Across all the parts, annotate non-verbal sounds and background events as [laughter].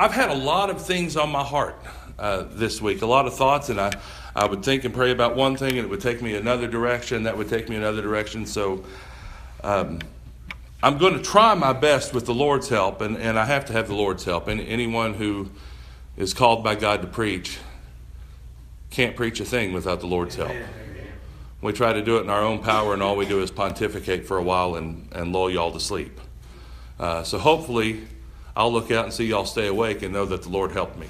I've had a lot of things on my heart uh, this week, a lot of thoughts, and I, I would think and pray about one thing, and it would take me another direction. That would take me another direction. So um, I'm going to try my best with the Lord's help, and, and I have to have the Lord's help. And anyone who is called by God to preach can't preach a thing without the Lord's help. We try to do it in our own power, and all we do is pontificate for a while and, and lull y'all to sleep. Uh, so hopefully, I'll look out and see y'all stay awake and know that the Lord helped me.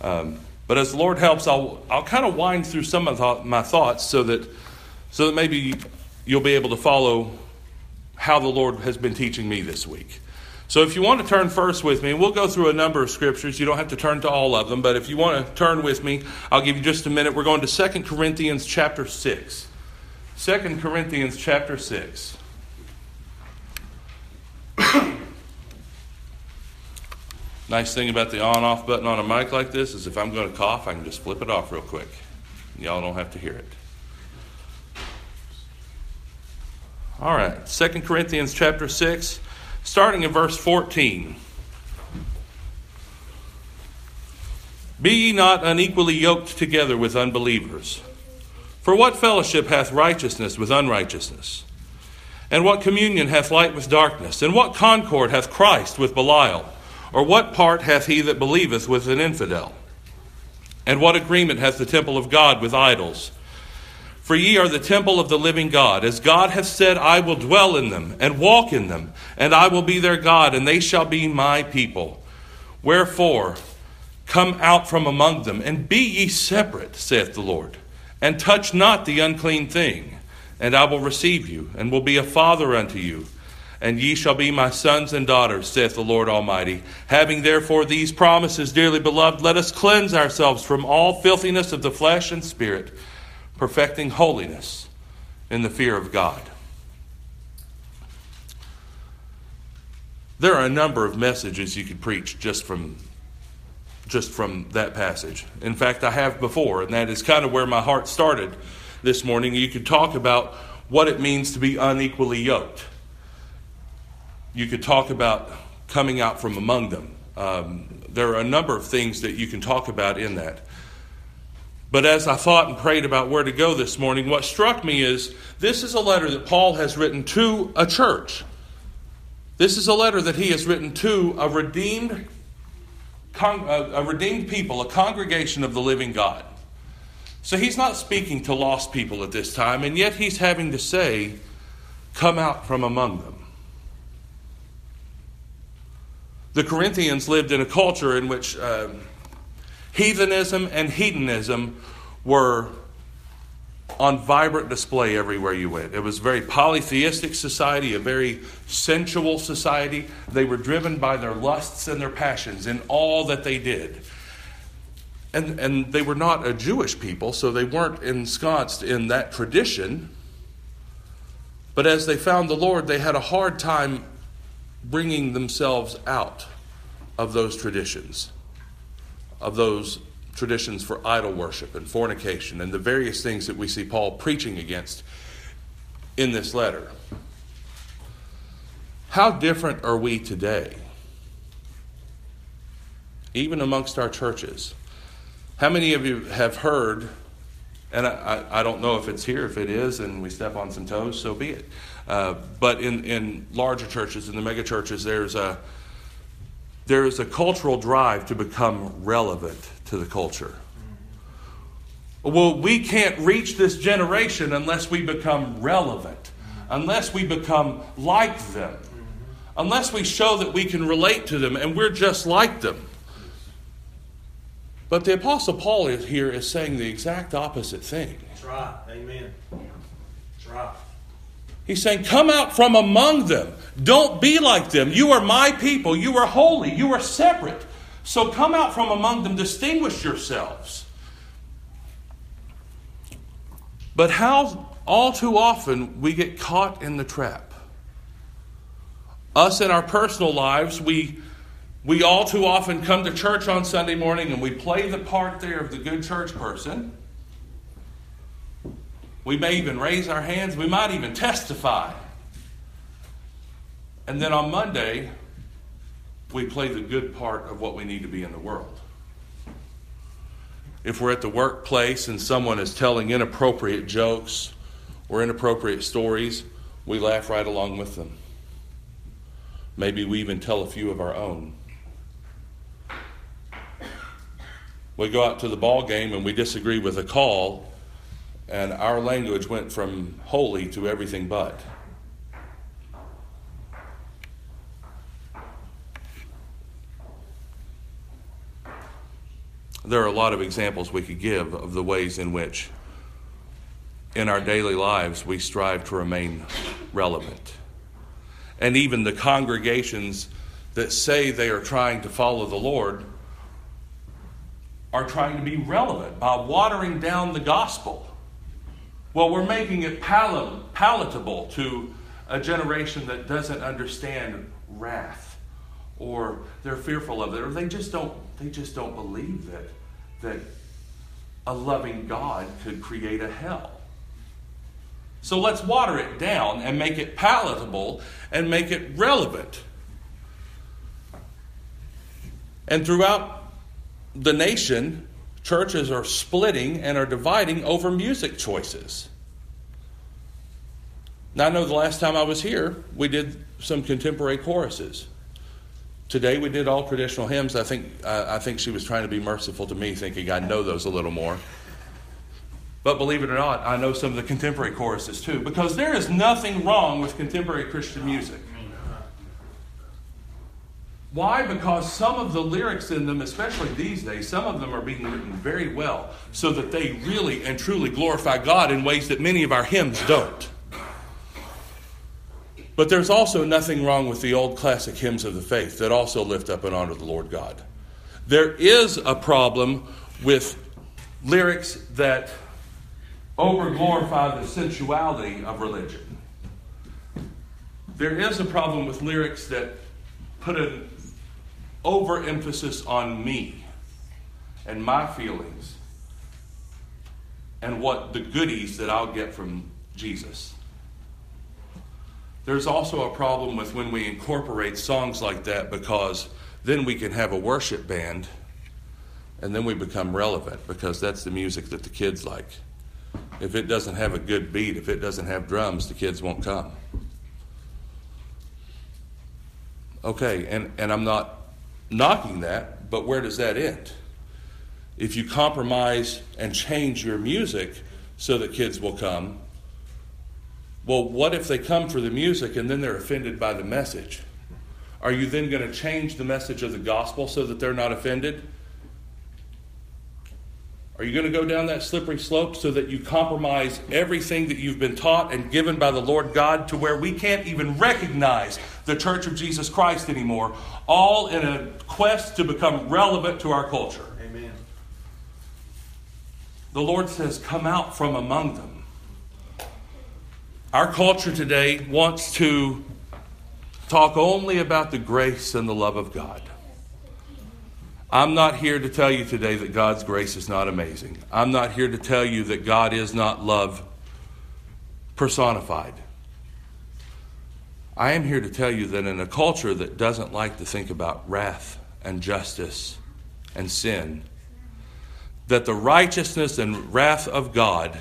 Um, but as the Lord helps, I'll, I'll kind of wind through some of my thoughts so that, so that maybe you'll be able to follow how the Lord has been teaching me this week. So if you want to turn first with me, we'll go through a number of scriptures. You don't have to turn to all of them, but if you want to turn with me, I'll give you just a minute. We're going to 2 Corinthians chapter 6. 2 Corinthians chapter 6. [clears throat] Nice thing about the on off button on a mic like this is if I'm going to cough, I can just flip it off real quick. Y'all don't have to hear it. All right, 2 Corinthians chapter 6, starting in verse 14. Be ye not unequally yoked together with unbelievers. For what fellowship hath righteousness with unrighteousness? And what communion hath light with darkness? And what concord hath Christ with Belial? Or what part hath he that believeth with an infidel? And what agreement hath the temple of God with idols? For ye are the temple of the living God. As God hath said, I will dwell in them and walk in them, and I will be their God, and they shall be my people. Wherefore, come out from among them, and be ye separate, saith the Lord, and touch not the unclean thing, and I will receive you, and will be a father unto you and ye shall be my sons and daughters, saith the Lord Almighty. Having therefore these promises, dearly beloved, let us cleanse ourselves from all filthiness of the flesh and spirit, perfecting holiness in the fear of God. There are a number of messages you could preach just from just from that passage. In fact, I have before, and that is kind of where my heart started this morning. You could talk about what it means to be unequally yoked you could talk about coming out from among them. Um, there are a number of things that you can talk about in that. But as I thought and prayed about where to go this morning, what struck me is this is a letter that Paul has written to a church. This is a letter that he has written to a redeemed, a redeemed people, a congregation of the living God. So he's not speaking to lost people at this time, and yet he's having to say, Come out from among them. The Corinthians lived in a culture in which uh, heathenism and hedonism were on vibrant display everywhere you went. It was a very polytheistic society, a very sensual society. They were driven by their lusts and their passions in all that they did. And, and they were not a Jewish people, so they weren't ensconced in that tradition. But as they found the Lord, they had a hard time bringing themselves out of those traditions, of those traditions for idol worship and fornication and the various things that we see Paul preaching against in this letter. How different are we today? Even amongst our churches. How many of you have heard, and I, I, don't know if it's here, if it is, and we step on some toes, so be it. Uh, but in, in larger churches, in the mega churches, there's a, there is a cultural drive to become relevant to the culture. Well, we can't reach this generation unless we become relevant, unless we become like them, unless we show that we can relate to them and we're just like them. But the Apostle Paul here is saying the exact opposite thing. That's right. Amen. That's right. He's saying, Come out from among them. Don't be like them. You are my people. You are holy. You are separate. So come out from among them. Distinguish yourselves. But how all too often we get caught in the trap. Us in our personal lives, we, we all too often come to church on Sunday morning and we play the part there of the good church person. We may even raise our hands. We might even testify. And then on Monday, we play the good part of what we need to be in the world. If we're at the workplace and someone is telling inappropriate jokes or inappropriate stories, we laugh right along with them. Maybe we even tell a few of our own. We go out to the ball game and we disagree with a call, and our language went from holy to everything but. There are a lot of examples we could give of the ways in which, in our daily lives, we strive to remain relevant. And even the congregations that say they are trying to follow the Lord are trying to be relevant by watering down the gospel. Well, we're making it pal- palatable to a generation that doesn't understand wrath or they're fearful of it or they just don't they just don't believe that that a loving God could create a hell. So let's water it down and make it palatable and make it relevant. And throughout the nation, churches are splitting and are dividing over music choices. Now, I know the last time I was here, we did some contemporary choruses. Today we did all traditional hymns. I think, uh, I think she was trying to be merciful to me, thinking I know those a little more. But believe it or not, I know some of the contemporary choruses too, because there is nothing wrong with contemporary Christian music. Why? Because some of the lyrics in them, especially these days, some of them are being written very well so that they really and truly glorify God in ways that many of our hymns don't. But there's also nothing wrong with the old classic hymns of the faith that also lift up and honor the Lord God. There is a problem with lyrics that over glorify the sensuality of religion. There is a problem with lyrics that put an overemphasis on me and my feelings and what the goodies that I'll get from Jesus. There's also a problem with when we incorporate songs like that because then we can have a worship band and then we become relevant because that's the music that the kids like. If it doesn't have a good beat, if it doesn't have drums, the kids won't come. Okay, and, and I'm not knocking that, but where does that end? If you compromise and change your music so that kids will come, well, what if they come for the music and then they're offended by the message? Are you then going to change the message of the gospel so that they're not offended? Are you going to go down that slippery slope so that you compromise everything that you've been taught and given by the Lord God to where we can't even recognize the Church of Jesus Christ anymore, all in a quest to become relevant to our culture? Amen. The Lord says, Come out from among them. Our culture today wants to talk only about the grace and the love of God. I'm not here to tell you today that God's grace is not amazing. I'm not here to tell you that God is not love personified. I am here to tell you that in a culture that doesn't like to think about wrath and justice and sin, that the righteousness and wrath of God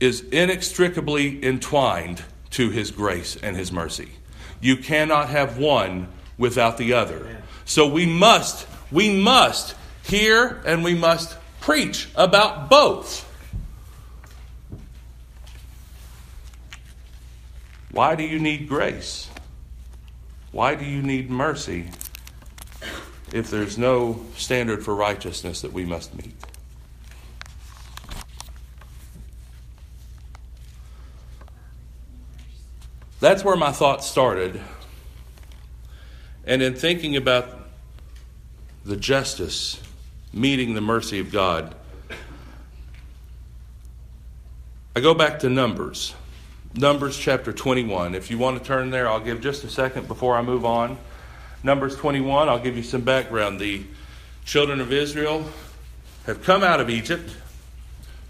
is inextricably entwined to his grace and his mercy. You cannot have one without the other. So we must, we must hear and we must preach about both. Why do you need grace? Why do you need mercy if there's no standard for righteousness that we must meet? That's where my thoughts started. And in thinking about the justice meeting the mercy of God, I go back to Numbers. Numbers chapter 21. If you want to turn there, I'll give just a second before I move on. Numbers 21, I'll give you some background. The children of Israel have come out of Egypt.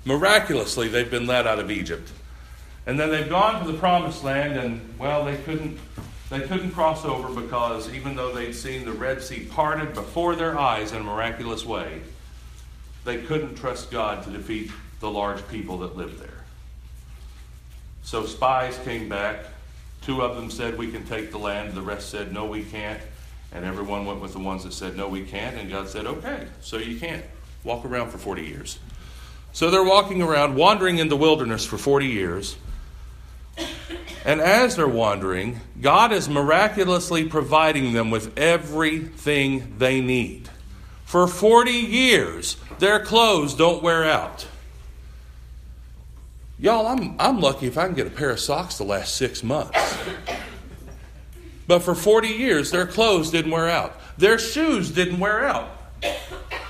Miraculously, they've been led out of Egypt. And then they've gone to the promised land, and well, they couldn't They couldn't cross over because even though they'd seen the Red Sea parted before their eyes in a miraculous way, they couldn't trust God to defeat the large people that lived there. So spies came back. Two of them said, We can take the land. The rest said, No, we can't. And everyone went with the ones that said, No, we can't. And God said, Okay, so you can't. Walk around for 40 years. So they're walking around, wandering in the wilderness for 40 years. And as they're wandering, God is miraculously providing them with everything they need. For 40 years, their clothes don't wear out. Y'all, I'm, I'm lucky if I can get a pair of socks to last six months. But for 40 years, their clothes didn't wear out. Their shoes didn't wear out.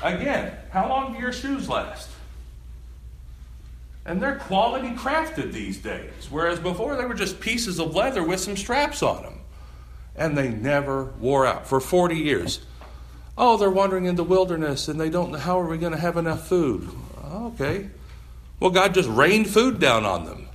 Again, how long do your shoes last? And they're quality crafted these days, whereas before they were just pieces of leather with some straps on them. And they never wore out for 40 years. Oh, they're wandering in the wilderness and they don't know how are we going to have enough food. Okay. Well, God just rained food down on them.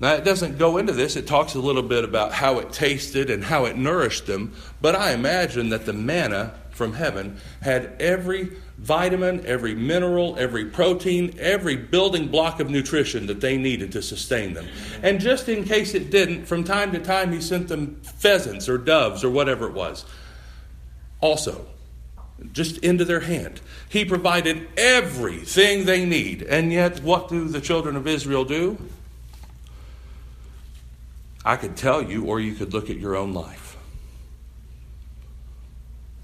Now, it doesn't go into this. It talks a little bit about how it tasted and how it nourished them. But I imagine that the manna from heaven had every vitamin, every mineral, every protein, every building block of nutrition that they needed to sustain them. And just in case it didn't, from time to time he sent them pheasants or doves or whatever it was. Also, just into their hand. He provided everything they need. And yet, what do the children of Israel do? I could tell you, or you could look at your own life.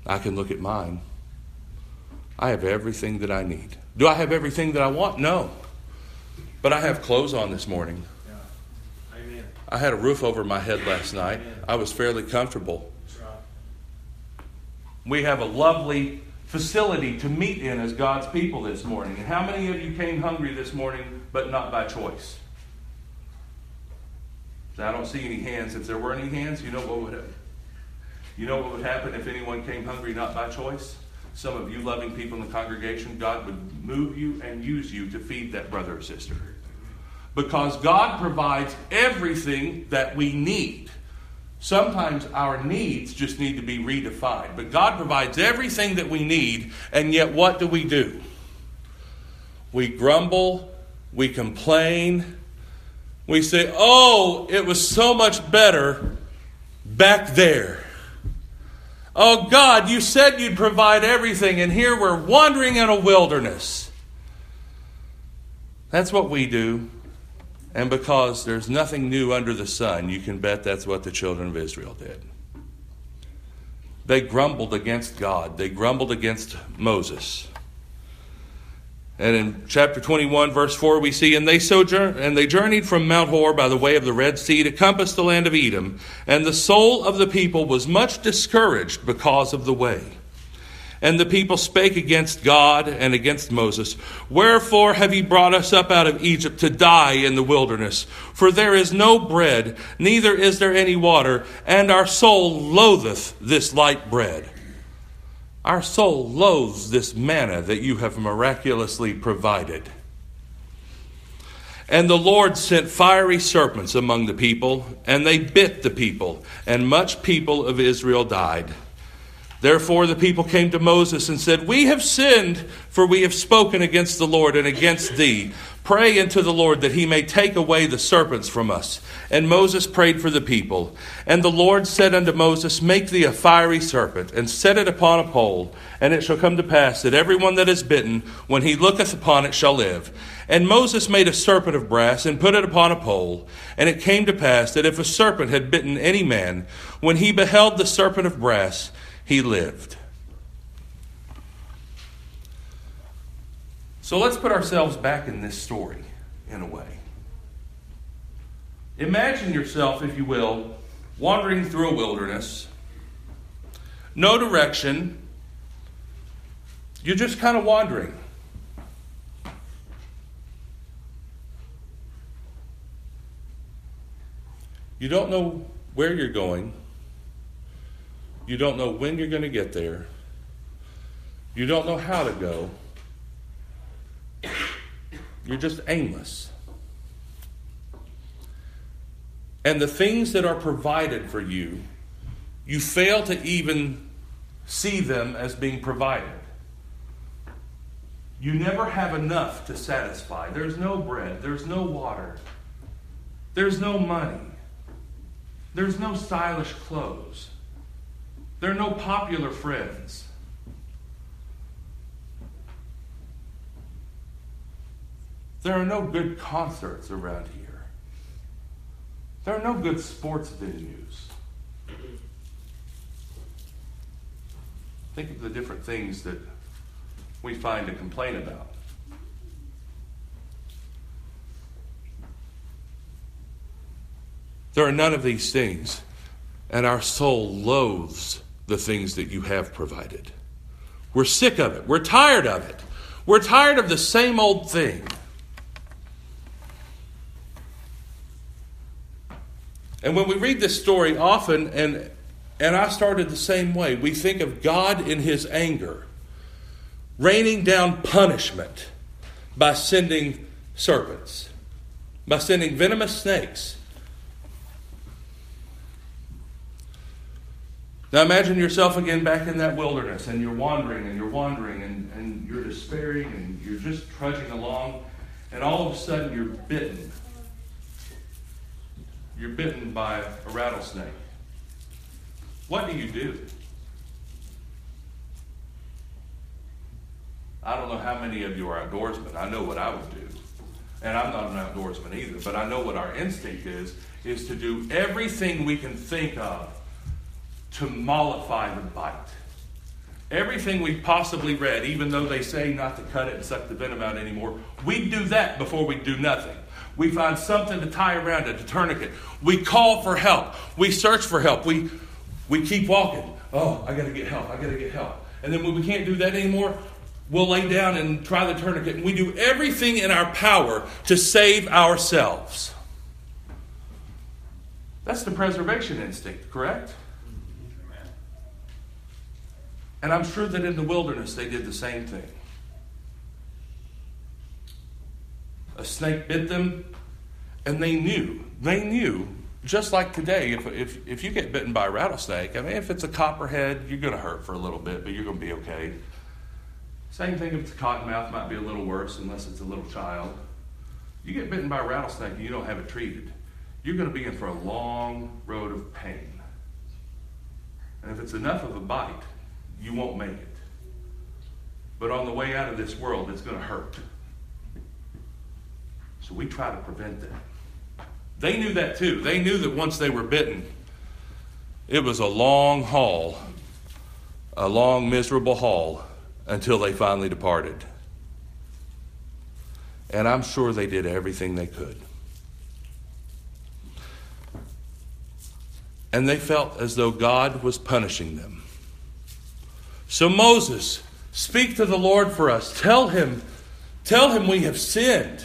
I can look at mine. I have everything that I need. Do I have everything that I want? No. But I have clothes on this morning. Yeah. Amen. I had a roof over my head last night. Amen. I was fairly comfortable. Right. We have a lovely facility to meet in as God's people this morning. And how many of you came hungry this morning, but not by choice? I don't see any hands. If there were any hands, you know what would happen? You know what would happen if anyone came hungry not by choice? Some of you loving people in the congregation, God would move you and use you to feed that brother or sister. Because God provides everything that we need. Sometimes our needs just need to be redefined. But God provides everything that we need, and yet what do we do? We grumble, we complain, we say, Oh, it was so much better back there. Oh God, you said you'd provide everything, and here we're wandering in a wilderness. That's what we do. And because there's nothing new under the sun, you can bet that's what the children of Israel did. They grumbled against God, they grumbled against Moses. And in chapter 21, verse 4, we see, and they sojourned, and they journeyed from Mount Hor by the way of the Red Sea to compass the land of Edom. And the soul of the people was much discouraged because of the way. And the people spake against God and against Moses, Wherefore have ye brought us up out of Egypt to die in the wilderness? For there is no bread, neither is there any water, and our soul loatheth this light bread. Our soul loathes this manna that you have miraculously provided. And the Lord sent fiery serpents among the people, and they bit the people, and much people of Israel died. Therefore the people came to Moses and said, We have sinned, for we have spoken against the Lord and against thee. Pray unto the Lord that he may take away the serpents from us. And Moses prayed for the people. And the Lord said unto Moses, Make thee a fiery serpent, and set it upon a pole. And it shall come to pass that every one that is bitten, when he looketh upon it, shall live. And Moses made a serpent of brass, and put it upon a pole. And it came to pass that if a serpent had bitten any man, when he beheld the serpent of brass, he lived. So let's put ourselves back in this story in a way. Imagine yourself, if you will, wandering through a wilderness, no direction, you're just kind of wandering. You don't know where you're going. You don't know when you're going to get there. You don't know how to go. You're just aimless. and the things that are provided for you, you fail to even see them as being provided. You never have enough to satisfy. There's no bread, there's no water, there's no money, there's no stylish clothes, there are no popular friends. There are no good concerts around here. There are no good sports venues. Think of the different things that we find to complain about. There are none of these things, and our soul loathes the things that you have provided. We're sick of it. We're tired of it. We're tired of the same old thing. And when we read this story often, and, and I started the same way, we think of God in his anger raining down punishment by sending serpents, by sending venomous snakes. Now imagine yourself again back in that wilderness and you're wandering and you're wandering and, and you're despairing and you're just trudging along and all of a sudden you're bitten. You're bitten by a rattlesnake. What do you do? I don't know how many of you are outdoorsmen. I know what I would do. And I'm not an outdoorsman either, but I know what our instinct is, is to do everything we can think of to mollify the bite. Everything we've possibly read, even though they say not to cut it and suck the venom out anymore, we do that before we do nothing. We find something to tie around it, a tourniquet. We call for help. We search for help. We, we keep walking. Oh, I got to get help. I got to get help. And then when we can't do that anymore, we'll lay down and try the tourniquet. And we do everything in our power to save ourselves. That's the preservation instinct, correct? And I'm sure that in the wilderness they did the same thing. A snake bit them, and they knew. They knew, just like today, if, if, if you get bitten by a rattlesnake, I mean, if it's a copperhead, you're going to hurt for a little bit, but you're going to be okay. Same thing if it's a cottonmouth, might be a little worse unless it's a little child. You get bitten by a rattlesnake and you don't have it treated, you're going to be in for a long road of pain. And if it's enough of a bite, you won't make it. But on the way out of this world, it's going to hurt. So we try to prevent that. They knew that too. They knew that once they were bitten, it was a long haul, a long, miserable haul until they finally departed. And I'm sure they did everything they could. And they felt as though God was punishing them. So, Moses, speak to the Lord for us. Tell him, tell him we have sinned.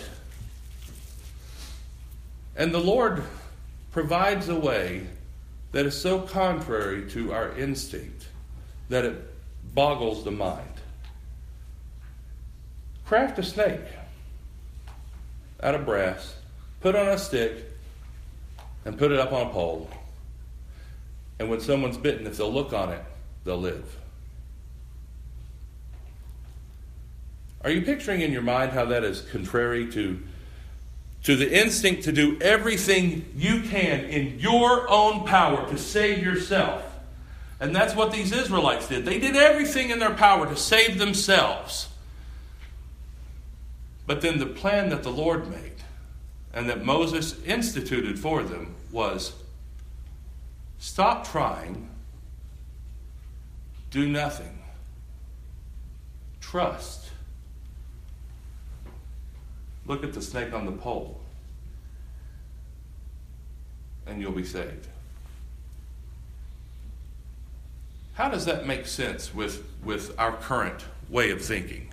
And the Lord provides a way that is so contrary to our instinct that it boggles the mind. Craft a snake out of brass, put on a stick, and put it up on a pole. And when someone's bitten, if they'll look on it, they'll live. Are you picturing in your mind how that is contrary to, to the instinct to do everything you can in your own power to save yourself? And that's what these Israelites did. They did everything in their power to save themselves. But then the plan that the Lord made and that Moses instituted for them was stop trying, do nothing, trust. Look at the snake on the pole, and you'll be saved. How does that make sense with, with our current way of thinking?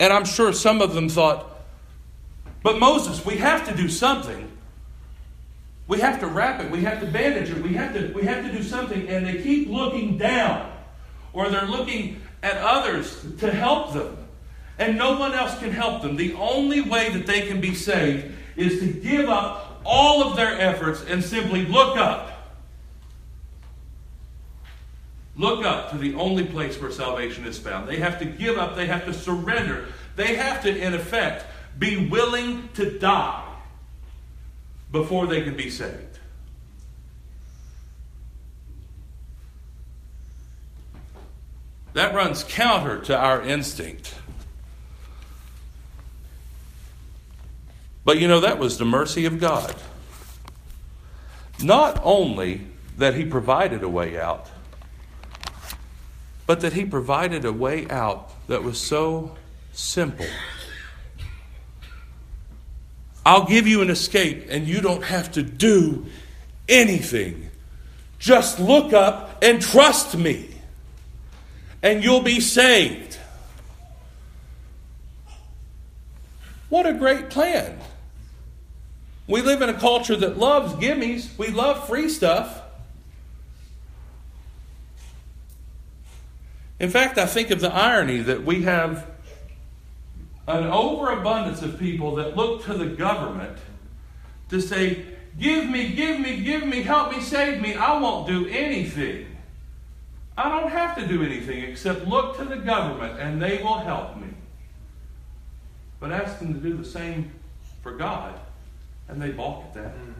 And I'm sure some of them thought, but Moses, we have to do something. We have to wrap it. We have to bandage it. We have to, we have to do something. And they keep looking down, or they're looking at others to help them and no one else can help them. The only way that they can be saved is to give up all of their efforts and simply look up. Look up to the only place where salvation is found. They have to give up, they have to surrender. They have to, in effect, be willing to die before they can be saved. That runs counter to our instinct. But you know, that was the mercy of God. Not only that He provided a way out, but that He provided a way out that was so simple. I'll give you an escape, and you don't have to do anything. Just look up and trust me, and you'll be saved. What a great plan! We live in a culture that loves gimmies, we love free stuff. In fact, I think of the irony that we have an overabundance of people that look to the government to say, Give me, give me, give me, help me, save me. I won't do anything. I don't have to do anything except look to the government and they will help me. But ask them to do the same for God and they balk at that. Mm-hmm.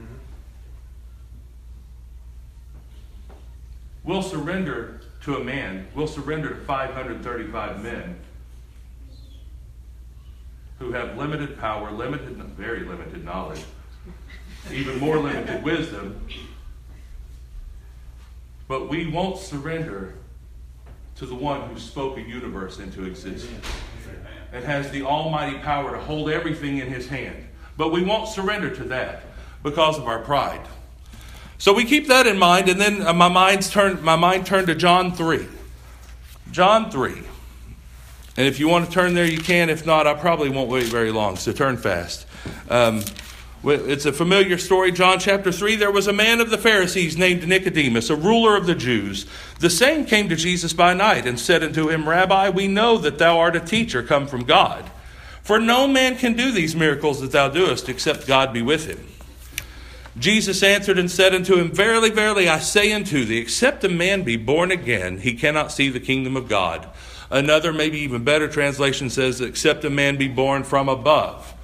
Mm-hmm. We'll surrender to a man, we'll surrender to 535 men who have limited power, limited, very limited knowledge, even more limited [laughs] wisdom. But we won't surrender to the one who spoke a universe into existence and has the almighty power to hold everything in his hand. But we won't surrender to that because of our pride. So we keep that in mind, and then uh, my mind's turned my mind turned to John 3. John 3. And if you want to turn there, you can. If not, I probably won't wait very long, so turn fast. Um, it's a familiar story. John chapter 3 there was a man of the Pharisees named Nicodemus, a ruler of the Jews. The same came to Jesus by night and said unto him, Rabbi, we know that thou art a teacher come from God. For no man can do these miracles that thou doest except God be with him. Jesus answered and said unto him, Verily, verily, I say unto thee, except a man be born again, he cannot see the kingdom of God. Another, maybe even better translation says, Except a man be born from above,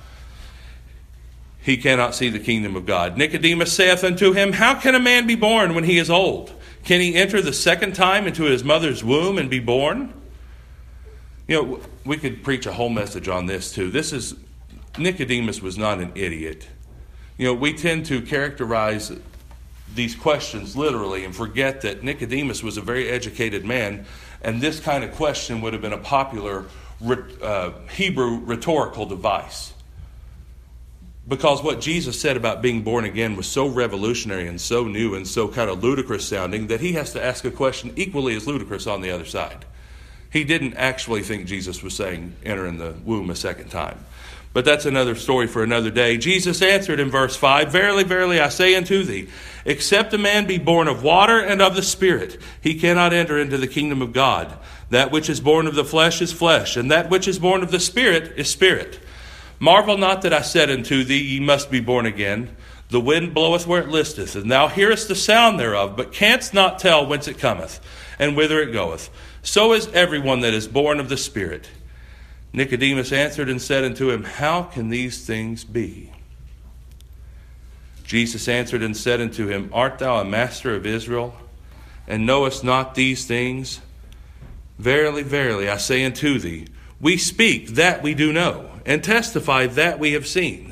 he cannot see the kingdom of God. Nicodemus saith unto him, How can a man be born when he is old? Can he enter the second time into his mother's womb and be born? You know, we could preach a whole message on this too. This is, Nicodemus was not an idiot. You know, we tend to characterize these questions literally and forget that Nicodemus was a very educated man, and this kind of question would have been a popular uh, Hebrew rhetorical device. Because what Jesus said about being born again was so revolutionary and so new and so kind of ludicrous sounding that he has to ask a question equally as ludicrous on the other side. He didn't actually think Jesus was saying, enter in the womb a second time. But that's another story for another day. Jesus answered in verse 5 Verily, verily, I say unto thee, except a man be born of water and of the Spirit, he cannot enter into the kingdom of God. That which is born of the flesh is flesh, and that which is born of the Spirit is spirit. Marvel not that I said unto thee, Ye must be born again. The wind bloweth where it listeth, and thou hearest the sound thereof, but canst not tell whence it cometh, and whither it goeth. So is everyone that is born of the Spirit. Nicodemus answered and said unto him, How can these things be? Jesus answered and said unto him, Art thou a master of Israel, and knowest not these things? Verily, verily, I say unto thee, we speak that we do know, and testify that we have seen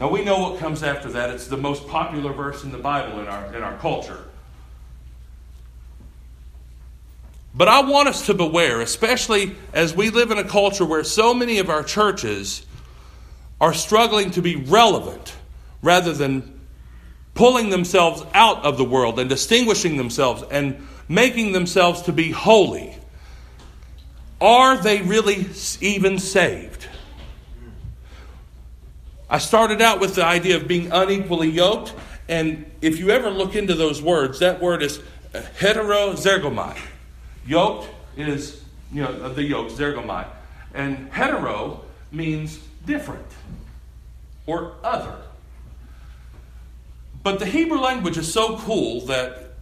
Now we know what comes after that. It's the most popular verse in the Bible in our, in our culture. But I want us to beware, especially as we live in a culture where so many of our churches are struggling to be relevant rather than pulling themselves out of the world and distinguishing themselves and making themselves to be holy, are they really even saved? I started out with the idea of being unequally yoked, and if you ever look into those words, that word is uh, heterozergomai. Yoked is, you know, the yoke, zergomai. And hetero means different or other. But the Hebrew language is so cool that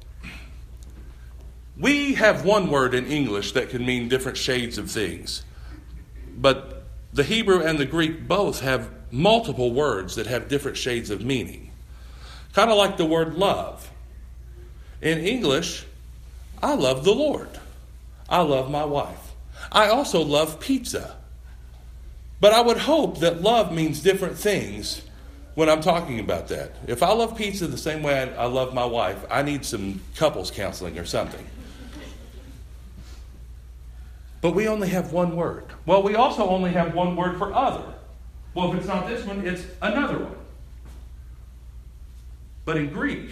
we have one word in English that can mean different shades of things. But the Hebrew and the Greek both have multiple words that have different shades of meaning. Kind of like the word love. In English, I love the Lord. I love my wife. I also love pizza. But I would hope that love means different things when I'm talking about that. If I love pizza the same way I, love my wife, I need some couples counseling or something. But we only have one word. Well, we also only have one word for other. Well, if it's not this one, it's another one. But in Greek,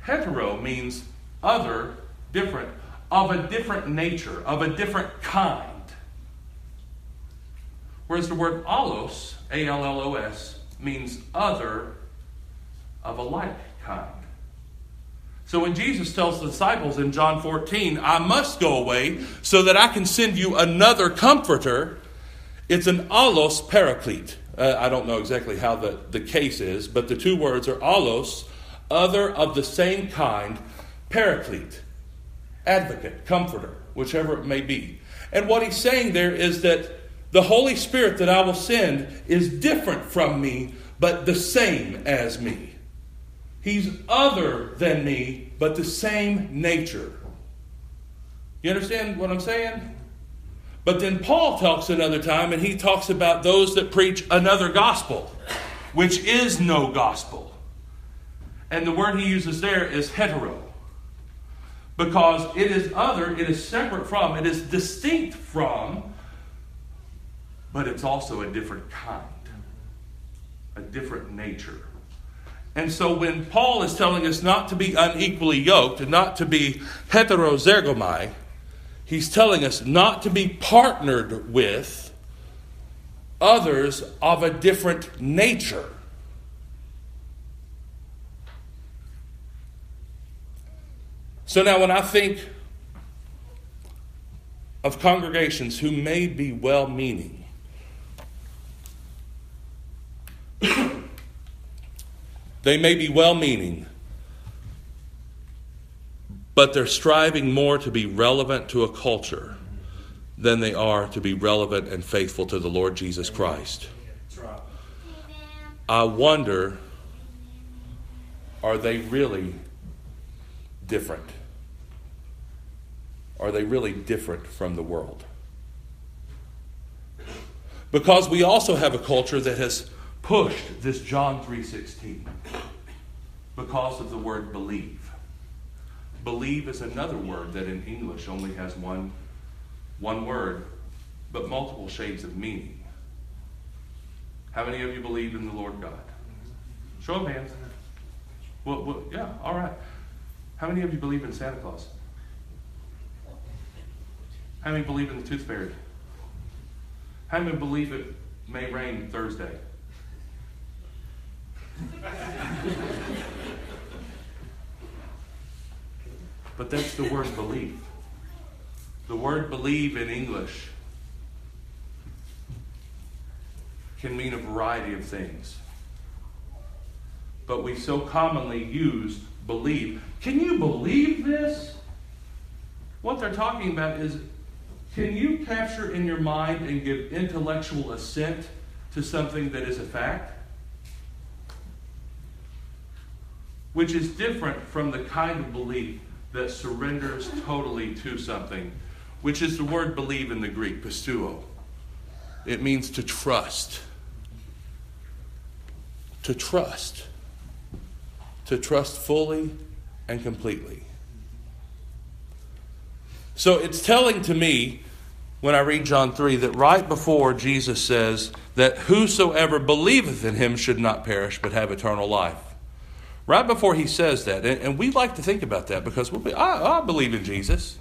hetero means other, different, of a different nature, of a different kind. Whereas the word allos, A L L O S, means other of a like kind. So when Jesus tells the disciples in John 14, I must go away so that I can send you another comforter, it's an allos paraclete. Uh, I don't know exactly how the, the case is, but the two words are allos, other of the same kind, paraclete, advocate, comforter, whichever it may be. And what he's saying there is that the Holy Spirit that I will send is different from me, but the same as me. He's other than me, but the same nature. You understand what I'm saying? But then Paul talks another time, and he talks about those that preach another gospel, which is no gospel. And the word he uses there is hetero. Because it is other, it is separate from, it is distinct from, but it's also a different kind, a different nature. And so when Paul is telling us not to be unequally yoked and not to be heterozergomai, He's telling us not to be partnered with others of a different nature. So now, when I think of congregations who may be well meaning, they may be well meaning, but they're striving more to be relevant to a culture than they are to be relevant and faithful to the Lord Jesus Christ. I wonder are they really different? Are they really different from the world? Because we also have a culture that has pushed this John 3:16 because of the word believe. Believe is another word that in English only has one, one word, but multiple shades of meaning. How many of you believe in the Lord God? Show of hands. Well, well, yeah, all right. How many of you believe in Santa Claus? How many believe in the tooth fairy? How many believe it may rain Thursday? But that's the word believe. The word believe in English can mean a variety of things. But we so commonly use believe. Can you believe this? What they're talking about is can you capture in your mind and give intellectual assent to something that is a fact? Which is different from the kind of belief that surrenders totally to something, which is the word believe in the Greek, pisteuo. It means to trust. To trust. To trust fully and completely. So it's telling to me when I read John 3 that right before Jesus says that whosoever believeth in him should not perish but have eternal life. Right before he says that, and, and we like to think about that because we'll be, I, I believe in Jesus.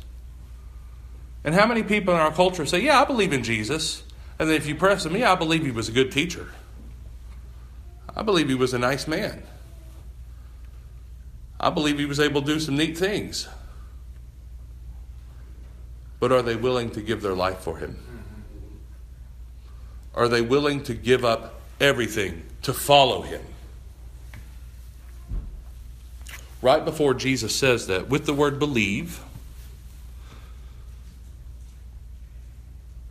And how many people in our culture say, Yeah, I believe in Jesus. And then if you press them, Yeah, I believe he was a good teacher. I believe he was a nice man. I believe he was able to do some neat things. But are they willing to give their life for him? Are they willing to give up everything to follow him? Right before Jesus says that, with the word believe,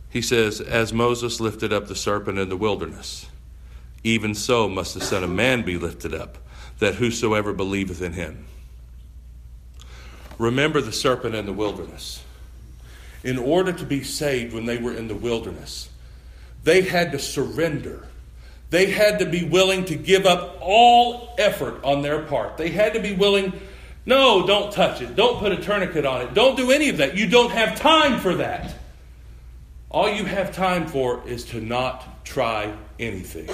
he says, As Moses lifted up the serpent in the wilderness, even so must the Son of Man be lifted up, that whosoever believeth in him. Remember the serpent in the wilderness. In order to be saved when they were in the wilderness, they had to surrender. They had to be willing to give up all effort on their part. They had to be willing, no, don't touch it. Don't put a tourniquet on it. Don't do any of that. You don't have time for that. All you have time for is to not try anything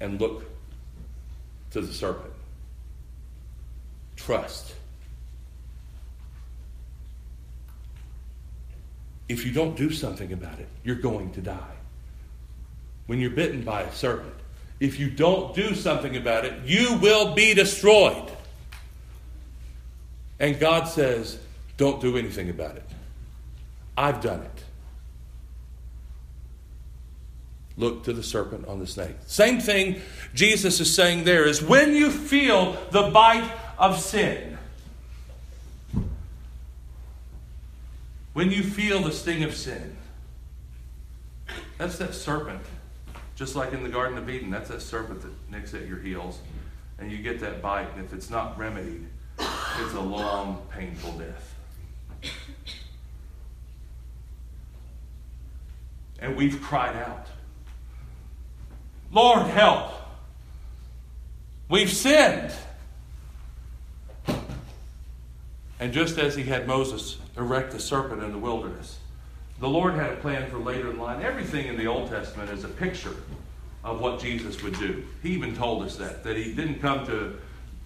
and look to the serpent. Trust. If you don't do something about it, you're going to die. When you're bitten by a serpent, if you don't do something about it, you will be destroyed. And God says, don't do anything about it. I've done it. Look to the serpent on the snake. Same thing Jesus is saying there is when you feel the bite of sin, when you feel the sting of sin, that's that serpent. Just like in the Garden of Eden, that's that serpent that nicks at your heels. And you get that bite, and if it's not remedied, it's a long, painful death. And we've cried out. Lord, help. We've sinned. And just as he had Moses erect the serpent in the wilderness, the Lord had a plan for later in line. Everything in the Old Testament is a picture of what Jesus would do. He even told us that, that he didn't come to,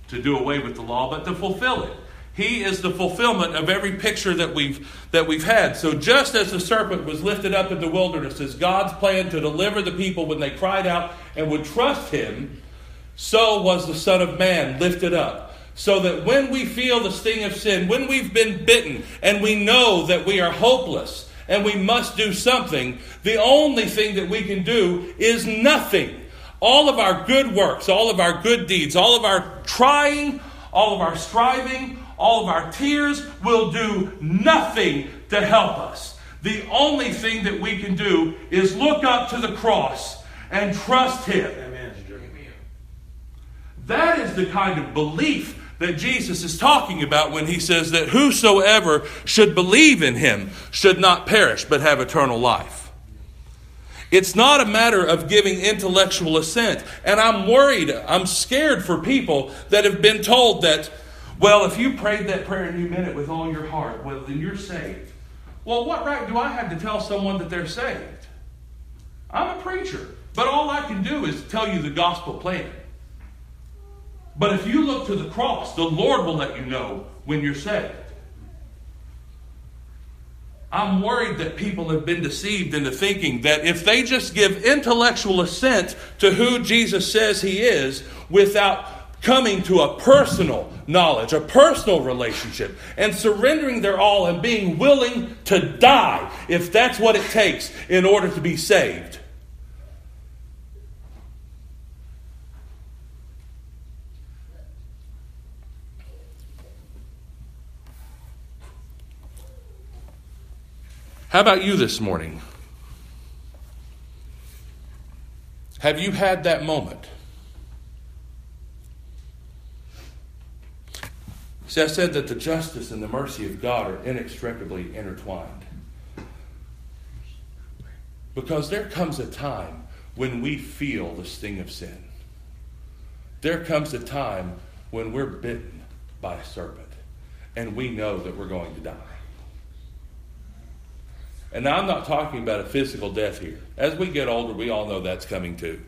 to do away with the law, but to fulfill it. He is the fulfillment of every picture that we've that we've had. So just as the serpent was lifted up in the wilderness as God's plan to deliver the people when they cried out and would trust him, so was the Son of Man lifted up. So that when we feel the sting of sin, when we've been bitten and we know that we are hopeless and we must do something, the only thing that we can do is nothing. All of our good works, all of our good deeds, all of our trying, all of our striving, all of our tears will do nothing to help us. The only thing that we can do is look up to the cross and trust Him. Amen. That is the kind of belief that Jesus is talking about when he says that whosoever should believe in him should not perish but have eternal life. It's not a matter of giving intellectual assent. And I'm worried, I'm scared for people that have been told that well, if you prayed that prayer and you meant it with all your heart, well, then you're saved. Well, what right do I have to tell someone that they're saved? I'm a preacher, but all I can do is tell you the gospel plan. But if you look to the cross, the Lord will let you know when you're saved. I'm worried that people have been deceived into thinking that if they just give intellectual assent to who Jesus says he is without coming to a personal knowledge, a personal relationship, and surrendering their all and being willing to die if that's what it takes in order to be saved. How about you this morning? Have you had that moment? See, I said that the justice and the mercy of God are inextricably intertwined. Because there comes a time when we feel the sting of sin. There comes a time when we're bitten by a serpent and we know that we're going to die. And now I'm not talking about a physical death here. As we get older, we all know that's coming too.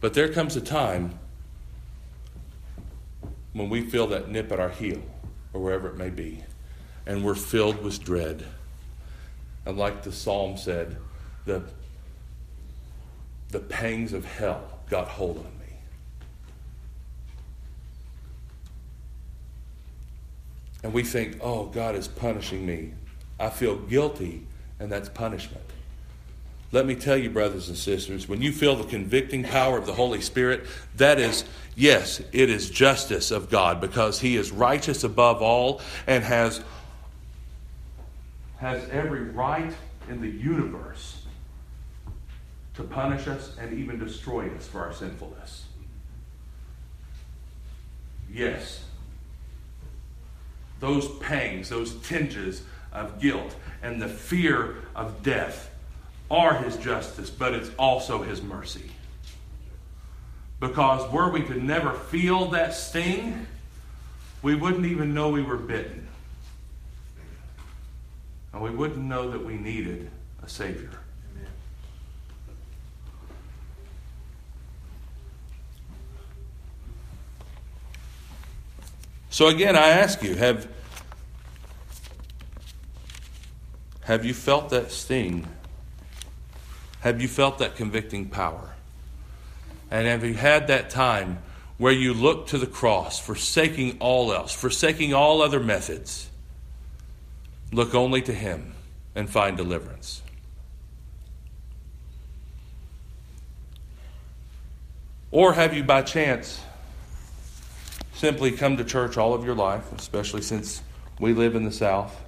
But there comes a time when we feel that nip at our heel, or wherever it may be, and we're filled with dread. And like the psalm said, the, the pangs of hell got hold on me. And we think, oh, God is punishing me. I feel guilty, and that's punishment. Let me tell you, brothers and sisters, when you feel the convicting power of the Holy Spirit, that is, yes, it is justice of God because He is righteous above all and has, has every right in the universe to punish us and even destroy us for our sinfulness. Yes, those pangs, those tinges of guilt, and the fear of death are his justice, but it's also his mercy. Because were we to never feel that sting, we wouldn't even know we were bitten. And we wouldn't know that we needed a Savior. So again, I ask you, have, have you felt that sting? Have you felt that convicting power? And have you had that time where you look to the cross, forsaking all else, forsaking all other methods? Look only to Him and find deliverance. Or have you by chance simply come to church all of your life, especially since we live in the South?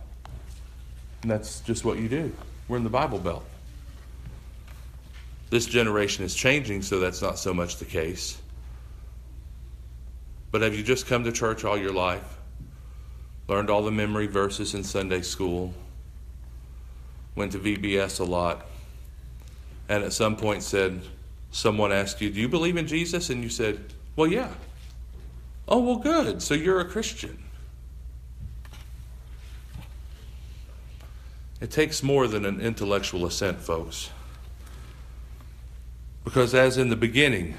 And that's just what you do. We're in the Bible Belt. This generation is changing, so that's not so much the case. But have you just come to church all your life? Learned all the memory verses in Sunday school? Went to VBS a lot? And at some point said, someone asked you, Do you believe in Jesus? And you said, Well, yeah. Oh, well, good. So you're a Christian. It takes more than an intellectual assent, folks. Because, as in the beginning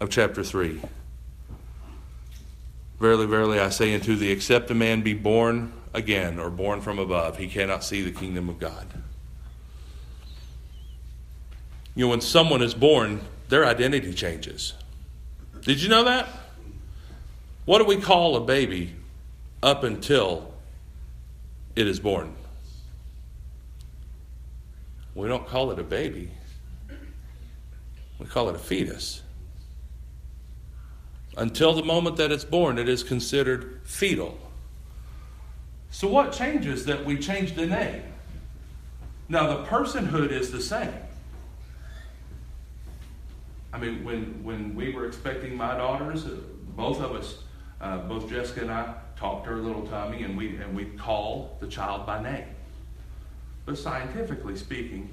of chapter 3, verily, verily, I say unto thee, except a man be born again or born from above, he cannot see the kingdom of God. You know, when someone is born, their identity changes. Did you know that? What do we call a baby up until it is born? We don't call it a baby. We call it a fetus. Until the moment that it's born, it is considered fetal. So, what changes that we change the name? Now, the personhood is the same. I mean, when, when we were expecting my daughters, uh, both of us, uh, both Jessica and I, talked to her little tummy and we, and we call the child by name. But scientifically speaking,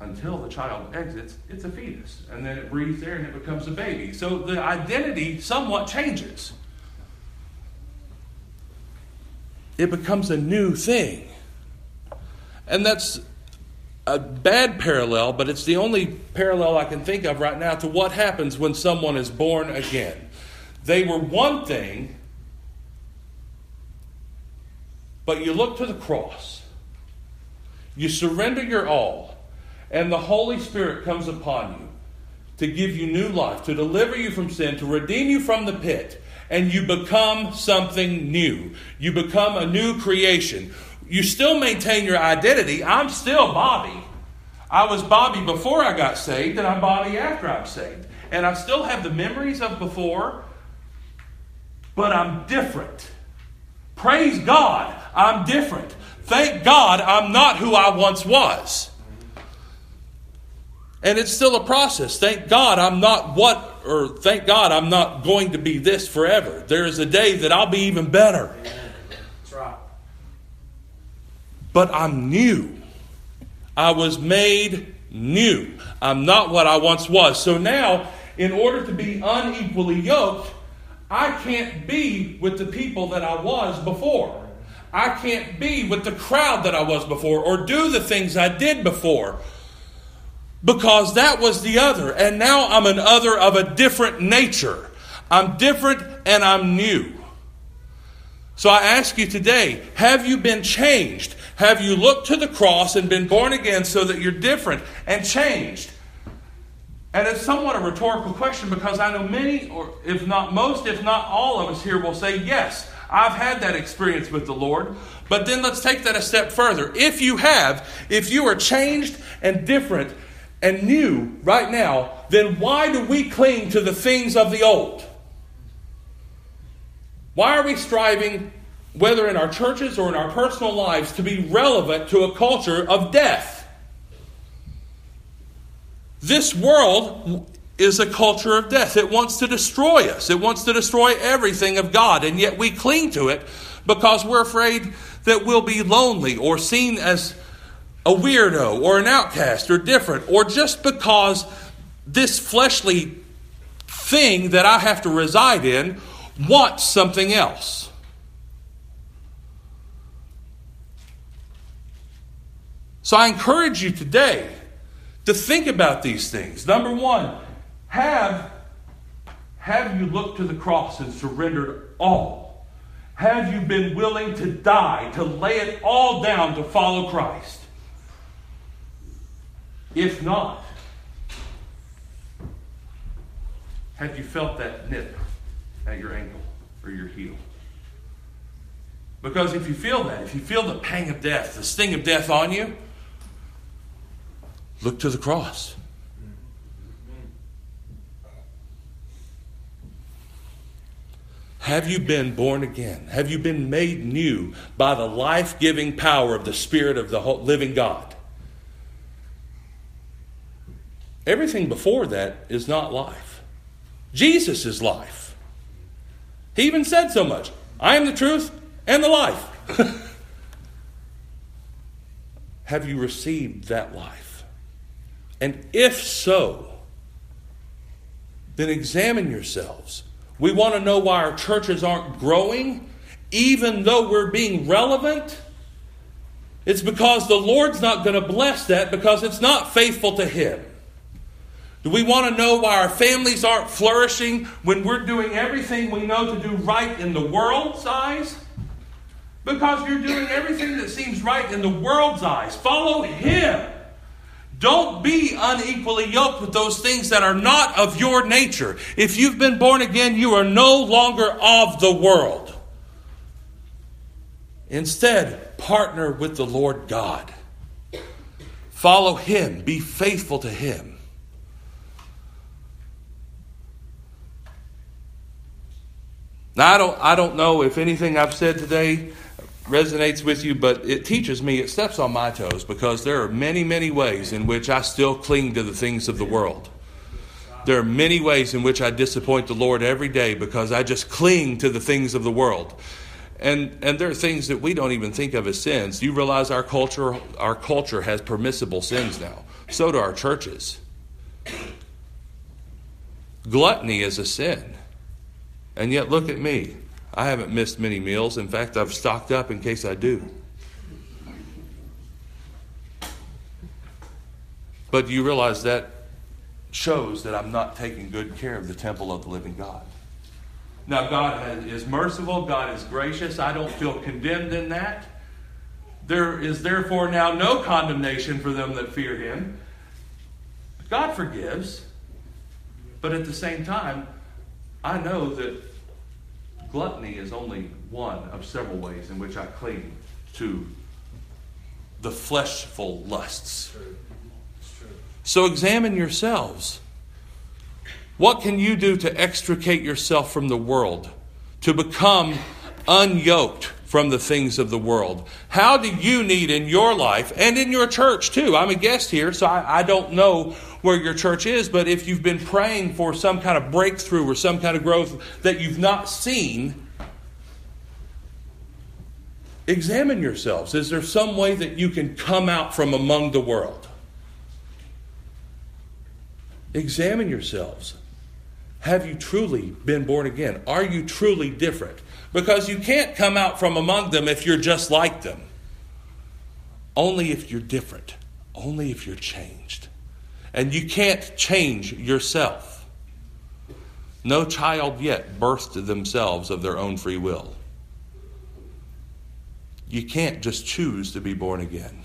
until the child exits, it's a fetus. And then it breathes air and it becomes a baby. So the identity somewhat changes. It becomes a new thing. And that's a bad parallel, but it's the only parallel I can think of right now to what happens when someone is born again. They were one thing, but you look to the cross. You surrender your all and the Holy Spirit comes upon you to give you new life, to deliver you from sin, to redeem you from the pit, and you become something new. You become a new creation. You still maintain your identity. I'm still Bobby. I was Bobby before I got saved, and I'm Bobby after I'm saved. And I still have the memories of before, but I'm different. Praise God, I'm different. Thank God I'm not who I once was. And it's still a process. Thank God I'm not what, or thank God I'm not going to be this forever. There is a day that I'll be even better. That's right. But I'm new. I was made new. I'm not what I once was. So now, in order to be unequally yoked, I can't be with the people that I was before. I can't be with the crowd that I was before or do the things I did before because that was the other. And now I'm an other of a different nature. I'm different and I'm new. So I ask you today have you been changed? Have you looked to the cross and been born again so that you're different and changed? And it's somewhat a rhetorical question because I know many, or if not most, if not all of us here will say, Yes, I've had that experience with the Lord. But then let's take that a step further. If you have, if you are changed and different and new right now, then why do we cling to the things of the old? Why are we striving, whether in our churches or in our personal lives, to be relevant to a culture of death? This world is a culture of death. It wants to destroy us, it wants to destroy everything of God, and yet we cling to it because we're afraid that we'll be lonely or seen as a weirdo or an outcast or different, or just because this fleshly thing that I have to reside in wants something else. So I encourage you today to think about these things. Number one, have, have you looked to the cross and surrendered all? Have you been willing to die, to lay it all down to follow Christ? If not, have you felt that nip at your ankle or your heel? Because if you feel that, if you feel the pang of death, the sting of death on you, look to the cross. Have you been born again? Have you been made new by the life giving power of the Spirit of the living God? Everything before that is not life. Jesus is life. He even said so much I am the truth and the life. [laughs] Have you received that life? And if so, then examine yourselves we want to know why our churches aren't growing, even though we're being relevant. It's because the Lord's not going to bless that because it's not faithful to Him. Do we want to know why our families aren't flourishing when we're doing everything we know to do right in the world's eyes? Because you're doing everything that seems right in the world's eyes. Follow Him. Don't be unequally yoked with those things that are not of your nature. If you've been born again, you are no longer of the world. Instead, partner with the Lord God. Follow Him, be faithful to Him. Now, I don't, I don't know if anything I've said today resonates with you, but it teaches me, it steps on my toes because there are many, many ways in which I still cling to the things of the world. There are many ways in which I disappoint the Lord every day because I just cling to the things of the world. And, and there are things that we don't even think of as sins. You realize our culture, our culture has permissible sins now. So do our churches. Gluttony is a sin. And yet, look at me. I haven't missed many meals. In fact, I've stocked up in case I do. But you realize that shows that I'm not taking good care of the temple of the living God. Now, God is merciful, God is gracious. I don't feel condemned in that. There is therefore now no condemnation for them that fear Him. God forgives, but at the same time, I know that Gluttony is only one of several ways in which I cling to the fleshful lusts. So examine yourselves. What can you do to extricate yourself from the world, to become unyoked from the things of the world? How do you need in your life and in your church too? I'm a guest here, so I, I don't know where your church is, but if you've been praying for some kind of breakthrough or some kind of growth that you've not seen, examine yourselves. Is there some way that you can come out from among the world? Examine yourselves. Have you truly been born again? Are you truly different? Because you can't come out from among them if you're just like them. Only if you're different. Only if you're changed. And you can't change yourself. No child yet birthed themselves of their own free will. You can't just choose to be born again.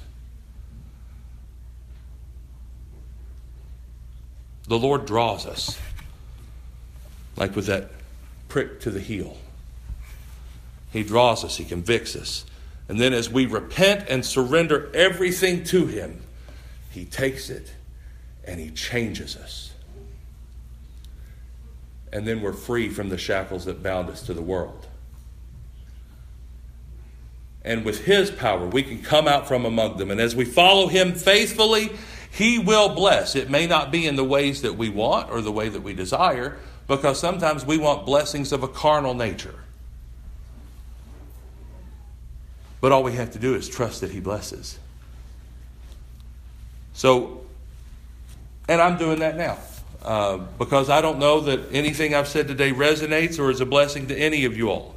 The Lord draws us, like with that prick to the heel. He draws us, He convicts us. And then as we repent and surrender everything to Him, He takes it and He changes us. And then we're free from the shackles that bound us to the world. And with His power, we can come out from among them. And as we follow Him faithfully, He will bless. It may not be in the ways that we want or the way that we desire, because sometimes we want blessings of a carnal nature. But all we have to do is trust that He blesses. So, and I'm doing that now. Uh, because I don't know that anything I've said today resonates or is a blessing to any of you all.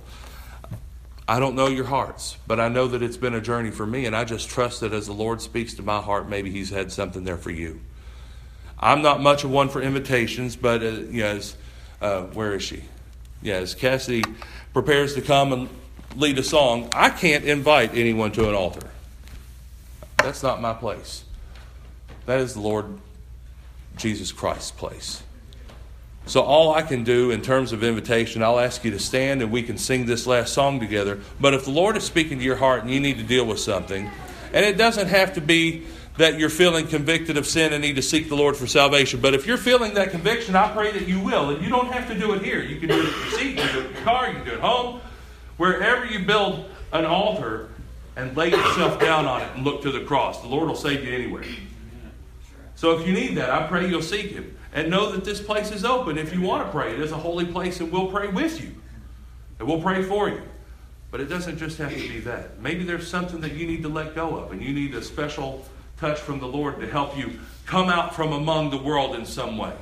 I don't know your hearts, but I know that it's been a journey for me, and I just trust that as the Lord speaks to my heart, maybe He's had something there for you. I'm not much of one for invitations, but uh, yes, uh, where is she? Yes, Cassidy prepares to come and lead a song. I can't invite anyone to an altar. That's not my place. That is the Lord Jesus Christ's place. So, all I can do in terms of invitation, I'll ask you to stand and we can sing this last song together. But if the Lord is speaking to your heart and you need to deal with something, and it doesn't have to be that you're feeling convicted of sin and need to seek the Lord for salvation, but if you're feeling that conviction, I pray that you will. And you don't have to do it here. You can do it at your seat, you can do it in your car, you can do it home. Wherever you build an altar and lay yourself down on it and look to the cross, the Lord will save you anywhere. So if you need that, I pray you'll seek Him. And know that this place is open if you want to pray. It is a holy place, and we'll pray with you. And we'll pray for you. But it doesn't just have to be that. Maybe there's something that you need to let go of, and you need a special touch from the Lord to help you come out from among the world in some way.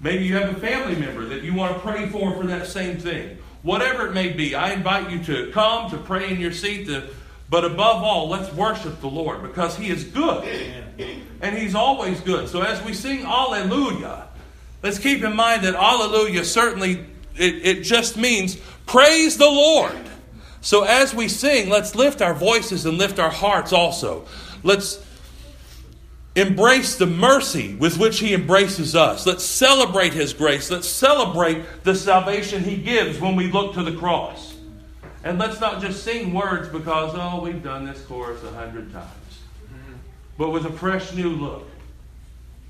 Maybe you have a family member that you want to pray for for that same thing. Whatever it may be, I invite you to come, to pray in your seat, to, but above all, let's worship the Lord because He is good. And He's always good. So as we sing Alleluia, let's keep in mind that Alleluia certainly, it, it just means praise the Lord. So as we sing, let's lift our voices and lift our hearts also. Let's embrace the mercy with which He embraces us. Let's celebrate His grace. Let's celebrate the salvation He gives when we look to the cross. And let's not just sing words because, oh, we've done this chorus a hundred times. But with a fresh new look.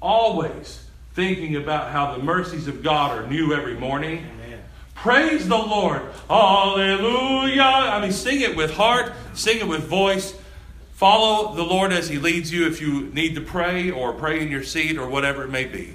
Always thinking about how the mercies of God are new every morning. Amen. Praise the Lord. Hallelujah. I mean, sing it with heart, sing it with voice. Follow the Lord as He leads you if you need to pray or pray in your seat or whatever it may be.